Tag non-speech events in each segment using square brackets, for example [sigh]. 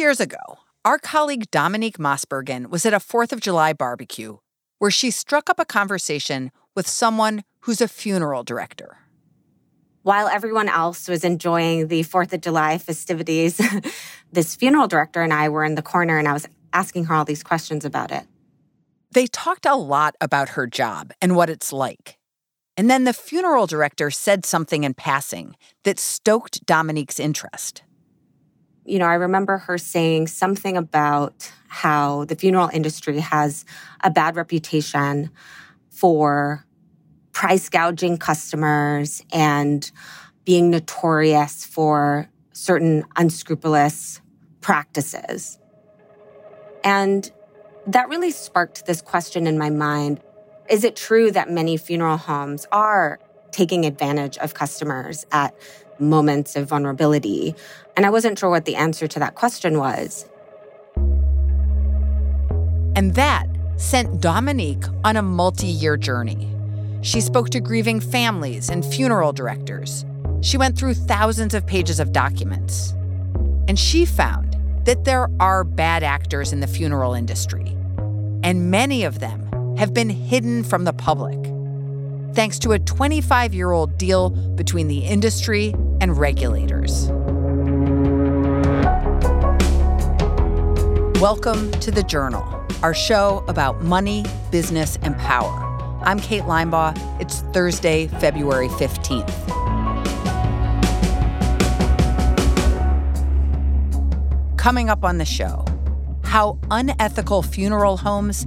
years ago, our colleague Dominique Mosbergen was at a 4th of July barbecue where she struck up a conversation with someone who's a funeral director. While everyone else was enjoying the 4th of July festivities, [laughs] this funeral director and I were in the corner and I was asking her all these questions about it. They talked a lot about her job and what it's like. And then the funeral director said something in passing that stoked Dominique's interest. You know, I remember her saying something about how the funeral industry has a bad reputation for price gouging customers and being notorious for certain unscrupulous practices. And that really sparked this question in my mind. Is it true that many funeral homes are taking advantage of customers at moments of vulnerability? And I wasn't sure what the answer to that question was. And that sent Dominique on a multi year journey. She spoke to grieving families and funeral directors. She went through thousands of pages of documents. And she found that there are bad actors in the funeral industry, and many of them have been hidden from the public, thanks to a 25 year old deal between the industry and regulators. Welcome to The Journal, our show about money, business, and power. I'm Kate Linebaugh. It's Thursday, February 15th. Coming up on the show, how unethical funeral homes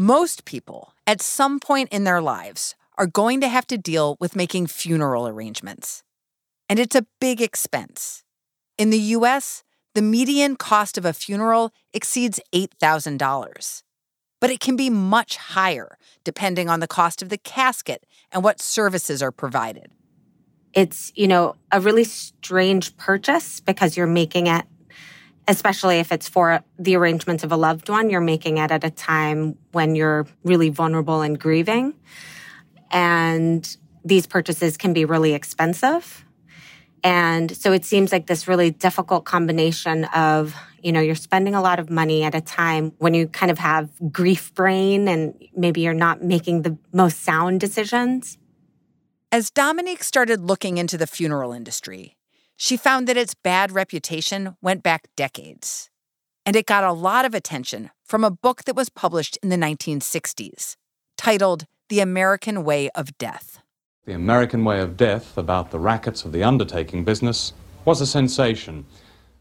Most people, at some point in their lives, are going to have to deal with making funeral arrangements. And it's a big expense. In the US, the median cost of a funeral exceeds $8,000. But it can be much higher depending on the cost of the casket and what services are provided. It's, you know, a really strange purchase because you're making it especially if it's for the arrangements of a loved one, you're making it at a time when you're really vulnerable and grieving. And these purchases can be really expensive. And so it seems like this really difficult combination of, you know, you're spending a lot of money at a time when you kind of have grief brain and maybe you're not making the most sound decisions. As Dominique started looking into the funeral industry, she found that its bad reputation went back decades. And it got a lot of attention from a book that was published in the 1960s, titled The American Way of Death. The American Way of Death, about the rackets of the undertaking business, was a sensation.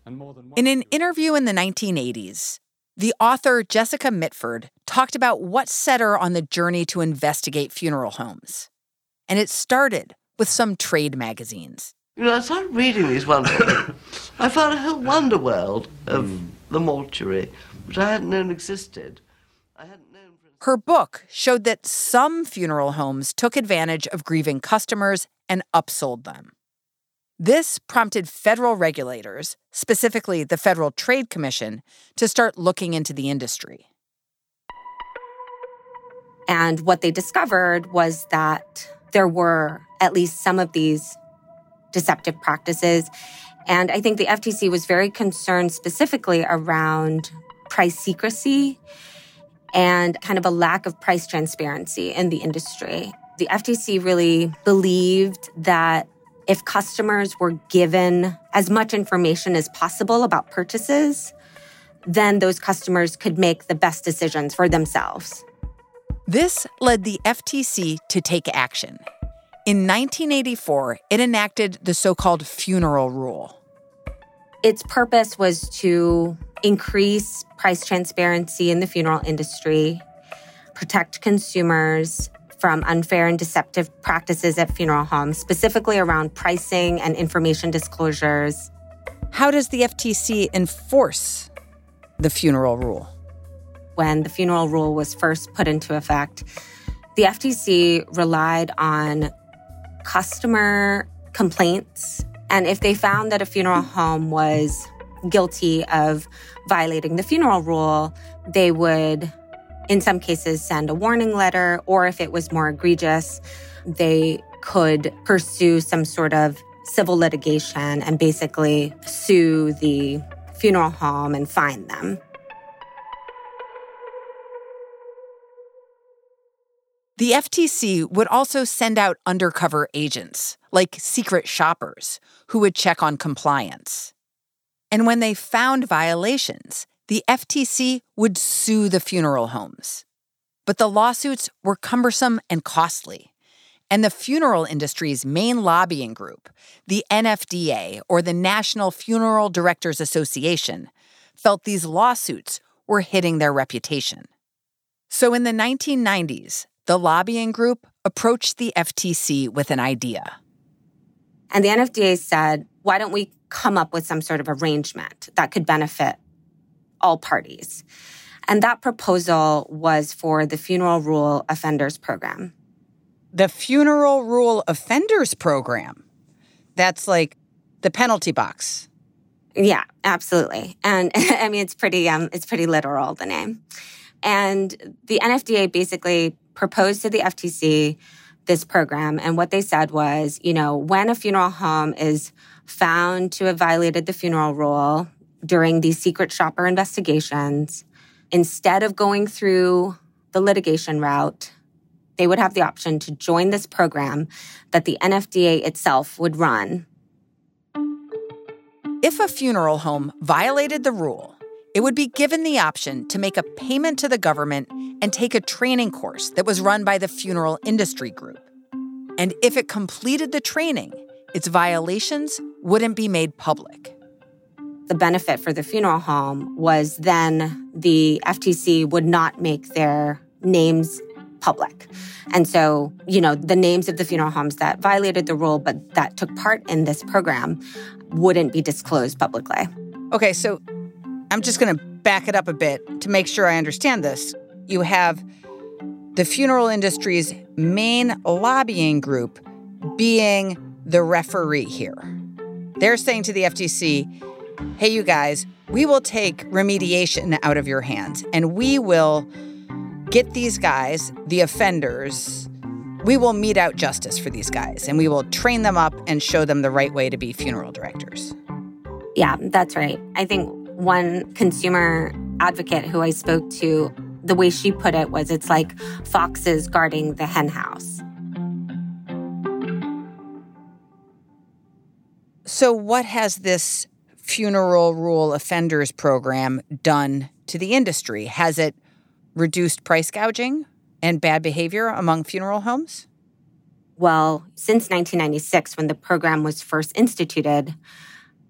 in an interview in the 1980s, the author Jessica Mitford talked about what set her on the journey to investigate funeral homes. And it started with some trade magazines. You know, I started reading these one day. I found a whole wonder world of mm. the mortuary, which I hadn't known existed. I hadn't known. Her book showed that some funeral homes took advantage of grieving customers and upsold them. This prompted federal regulators, specifically the Federal Trade Commission, to start looking into the industry. And what they discovered was that there were at least some of these deceptive practices. And I think the FTC was very concerned specifically around price secrecy and kind of a lack of price transparency in the industry. The FTC really believed that if customers were given as much information as possible about purchases, then those customers could make the best decisions for themselves. This led the FTC to take action. In 1984, it enacted the so called funeral rule. Its purpose was to increase price transparency in the funeral industry, protect consumers from unfair and deceptive practices at funeral homes, specifically around pricing and information disclosures. How does the FTC enforce the funeral rule? When the funeral rule was first put into effect, the FTC relied on customer complaints. And if they found that a funeral home was guilty of violating the funeral rule, they would, in some cases, send a warning letter, or if it was more egregious, they could pursue some sort of civil litigation and basically sue the funeral home and fine them. The FTC would also send out undercover agents, like secret shoppers, who would check on compliance. And when they found violations, the FTC would sue the funeral homes. But the lawsuits were cumbersome and costly. And the funeral industry's main lobbying group, the NFDA, or the National Funeral Directors Association, felt these lawsuits were hitting their reputation. So in the 1990s, the lobbying group approached the FTC with an idea. And the NFDA said, why don't we come up with some sort of arrangement that could benefit all parties? And that proposal was for the Funeral Rule Offenders Program. The Funeral Rule Offenders Program? That's like the penalty box. Yeah, absolutely. And [laughs] I mean, it's pretty, um, it's pretty literal, the name. And the NFDA basically proposed to the FTC this program. And what they said was, you know, when a funeral home is found to have violated the funeral rule during these secret shopper investigations, instead of going through the litigation route, they would have the option to join this program that the NFDA itself would run. If a funeral home violated the rule, it would be given the option to make a payment to the government and take a training course that was run by the funeral industry group. And if it completed the training, its violations wouldn't be made public. The benefit for the funeral home was then the FTC would not make their names public. And so, you know, the names of the funeral homes that violated the rule but that took part in this program wouldn't be disclosed publicly. Okay, so I'm just going to back it up a bit to make sure I understand this. You have the funeral industry's main lobbying group being the referee here. They're saying to the FTC, hey, you guys, we will take remediation out of your hands and we will get these guys, the offenders, we will mete out justice for these guys and we will train them up and show them the right way to be funeral directors. Yeah, that's right. I think one consumer advocate who I spoke to, the way she put it was it's like foxes guarding the henhouse. So, what has this funeral rule offenders program done to the industry? Has it reduced price gouging and bad behavior among funeral homes? Well, since 1996, when the program was first instituted,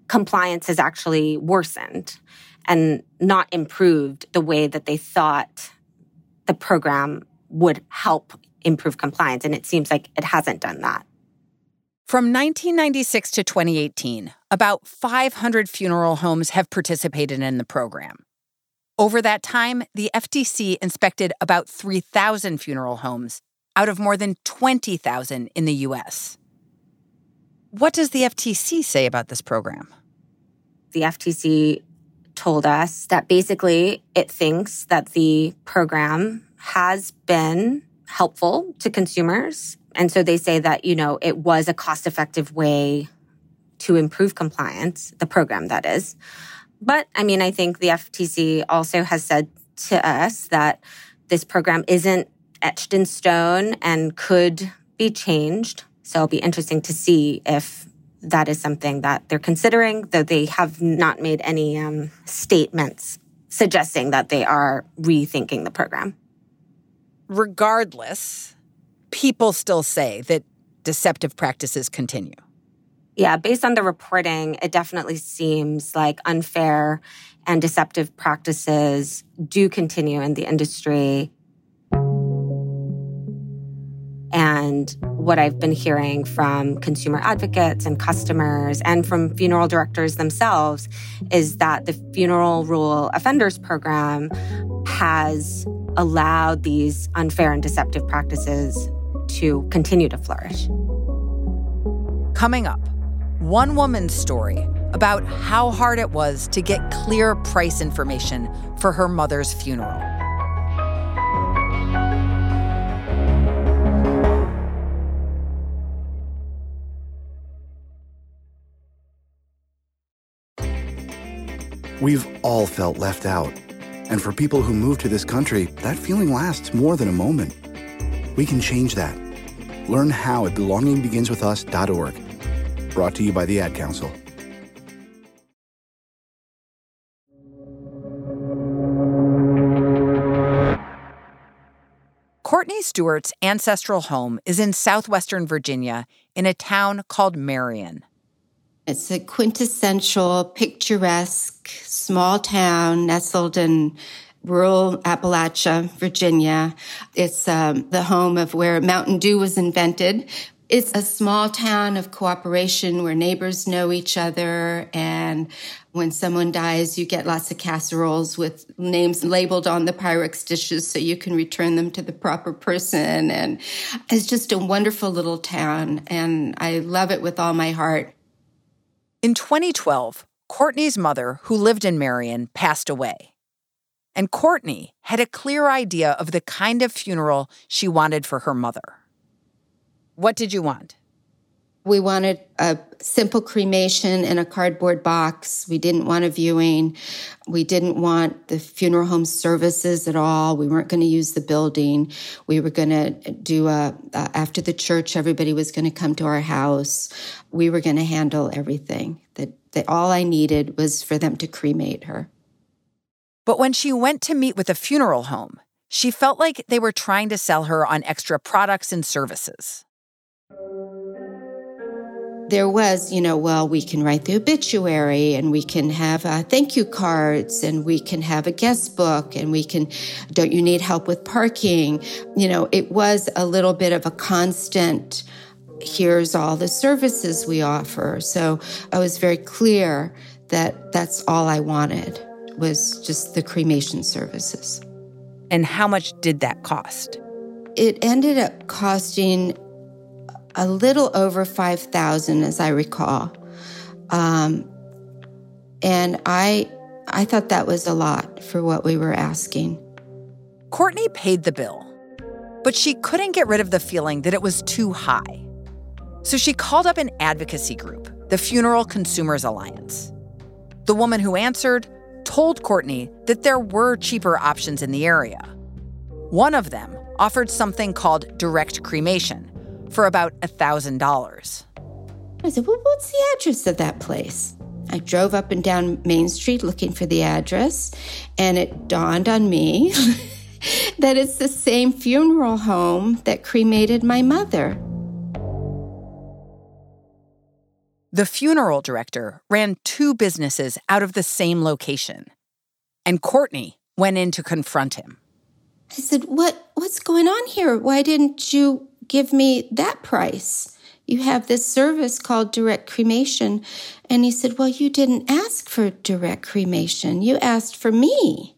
compliance has actually worsened and not improved the way that they thought the program would help improve compliance. And it seems like it hasn't done that. From 1996 to 2018, about 500 funeral homes have participated in the program. Over that time, the FTC inspected about 3,000 funeral homes out of more than 20,000 in the US. What does the FTC say about this program? The FTC told us that basically it thinks that the program has been helpful to consumers. And so they say that, you know, it was a cost effective way to improve compliance, the program that is. But I mean, I think the FTC also has said to us that this program isn't etched in stone and could be changed. So it'll be interesting to see if that is something that they're considering, though they have not made any um, statements suggesting that they are rethinking the program. Regardless, people still say that deceptive practices continue. Yeah, based on the reporting, it definitely seems like unfair and deceptive practices do continue in the industry. And what I've been hearing from consumer advocates and customers and from funeral directors themselves is that the Funeral Rule Offenders Program has allowed these unfair and deceptive practices to continue to flourish. Coming up, one woman's story about how hard it was to get clear price information for her mother's funeral. We've all felt left out. And for people who move to this country, that feeling lasts more than a moment. We can change that. Learn how at belongingbeginswithus.org. Brought to you by the Ad Council. Courtney Stewart's ancestral home is in southwestern Virginia in a town called Marion. It's a quintessential, picturesque, small town nestled in rural Appalachia, Virginia. It's um, the home of where Mountain Dew was invented. It's a small town of cooperation where neighbors know each other. And when someone dies, you get lots of casseroles with names labeled on the Pyrex dishes so you can return them to the proper person. And it's just a wonderful little town. And I love it with all my heart. In 2012, Courtney's mother, who lived in Marion, passed away. And Courtney had a clear idea of the kind of funeral she wanted for her mother. What did you want? We wanted a simple cremation in a cardboard box. We didn't want a viewing. We didn't want the funeral home services at all. We weren't going to use the building. We were going to do a, after the church, everybody was going to come to our house. We were going to handle everything. That, that all I needed was for them to cremate her. But when she went to meet with a funeral home, she felt like they were trying to sell her on extra products and services there was, you know, well, we can write the obituary and we can have uh, thank you cards and we can have a guest book and we can, don't you need help with parking? You know, it was a little bit of a constant, here's all the services we offer. So I was very clear that that's all I wanted was just the cremation services. And how much did that cost? It ended up costing a little over 5,000 as I recall. Um, and I I thought that was a lot for what we were asking. Courtney paid the bill, but she couldn't get rid of the feeling that it was too high. So she called up an advocacy group, the Funeral Consumers Alliance. The woman who answered told Courtney that there were cheaper options in the area. One of them offered something called direct cremation, for about $1,000. I said, Well, what's the address of that place? I drove up and down Main Street looking for the address, and it dawned on me [laughs] that it's the same funeral home that cremated my mother. The funeral director ran two businesses out of the same location, and Courtney went in to confront him. I said, "What what's going on here? Why didn't you give me that price. You have this service called direct cremation. And he said, Well, you didn't ask for direct cremation. You asked for me.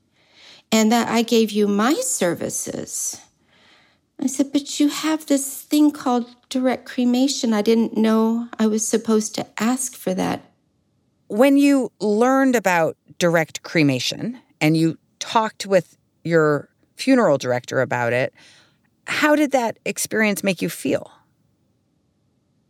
And that I gave you my services. I said, But you have this thing called direct cremation. I didn't know I was supposed to ask for that. When you learned about direct cremation and you talked with your funeral director about it, how did that experience make you feel?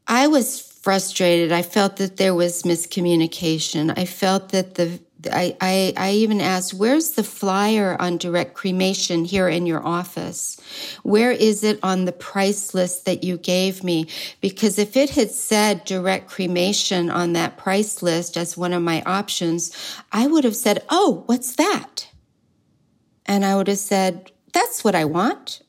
I was frustrated. I felt that there was miscommunication. I felt that the I, I, I even asked, where's the flyer on direct cremation here in your office? Where is it on the price list that you gave me? Because if it had said direct cremation on that price list as one of my options, I would have said, oh, what's that? And I would have said, that's what I want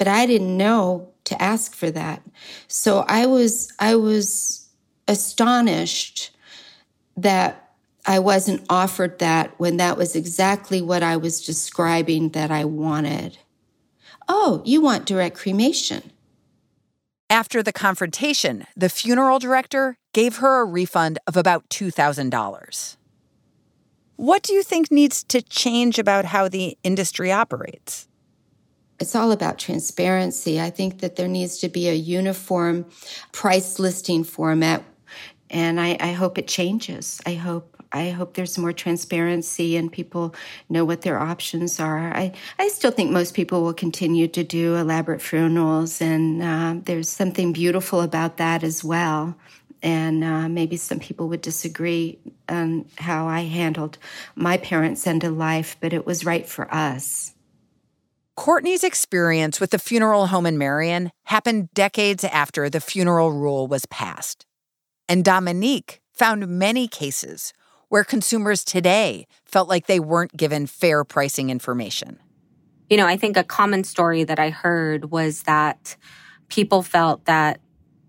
but I didn't know to ask for that. So I was, I was astonished that I wasn't offered that when that was exactly what I was describing that I wanted. Oh, you want direct cremation. After the confrontation, the funeral director gave her a refund of about $2,000. What do you think needs to change about how the industry operates? It's all about transparency. I think that there needs to be a uniform price listing format, and I, I hope it changes. I hope I hope there's more transparency and people know what their options are. I, I still think most people will continue to do elaborate funerals, and uh, there's something beautiful about that as well. And uh, maybe some people would disagree on how I handled my parents' end of life, but it was right for us. Courtney's experience with the funeral home in Marion happened decades after the funeral rule was passed. And Dominique found many cases where consumers today felt like they weren't given fair pricing information. You know, I think a common story that I heard was that people felt that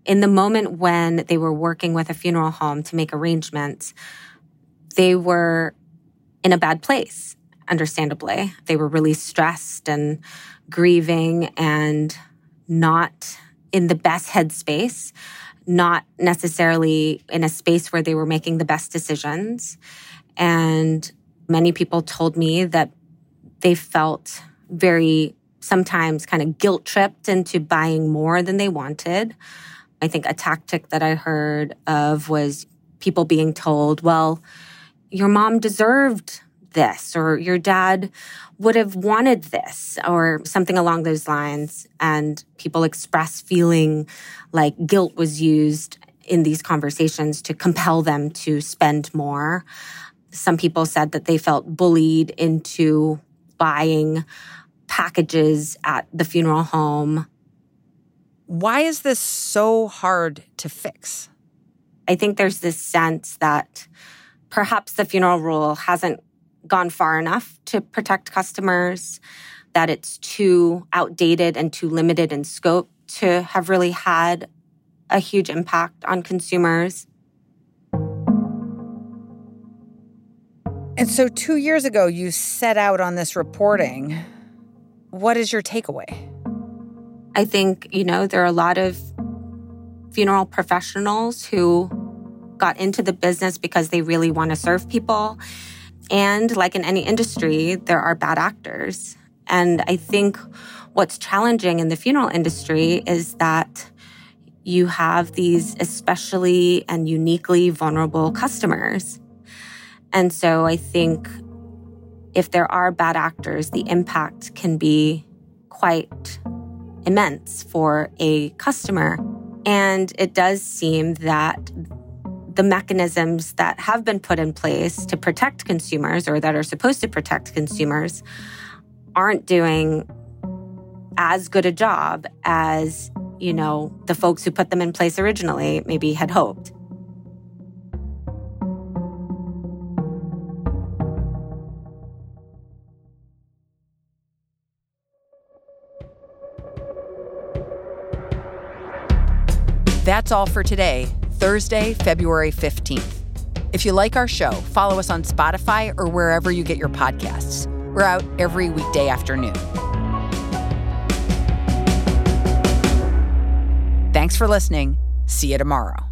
in the moment when they were working with a funeral home to make arrangements, they were in a bad place, understandably. They were really stressed and grieving and not in the best headspace not necessarily in a space where they were making the best decisions. And many people told me that they felt very sometimes kind of guilt tripped into buying more than they wanted. I think a tactic that I heard of was people being told, well, your mom deserved this, or your dad would have wanted this, or something along those lines. And people express feeling like guilt was used in these conversations to compel them to spend more. Some people said that they felt bullied into buying packages at the funeral home. Why is this so hard to fix? I think there's this sense that perhaps the funeral rule hasn't gone far enough to protect customers, that it's too outdated and too limited in scope to have really had a huge impact on consumers. And so, two years ago, you set out on this reporting. What is your takeaway? I think, you know, there are a lot of funeral professionals who got into the business because they really want to serve people and like in any industry, there are bad actors. And I think what's challenging in the funeral industry is that you have these especially and uniquely vulnerable customers. And so I think if there are bad actors, the impact can be quite immense for a customer. And it does seem that the mechanisms that have been put in place to protect consumers or that are supposed to protect consumers aren't doing as good a job as, you know, the folks who put them in place originally maybe had hoped. That's all for today. Thursday, February 15th. If you like our show, follow us on Spotify or wherever you get your podcasts. We're out every weekday afternoon. Thanks for listening. See you tomorrow.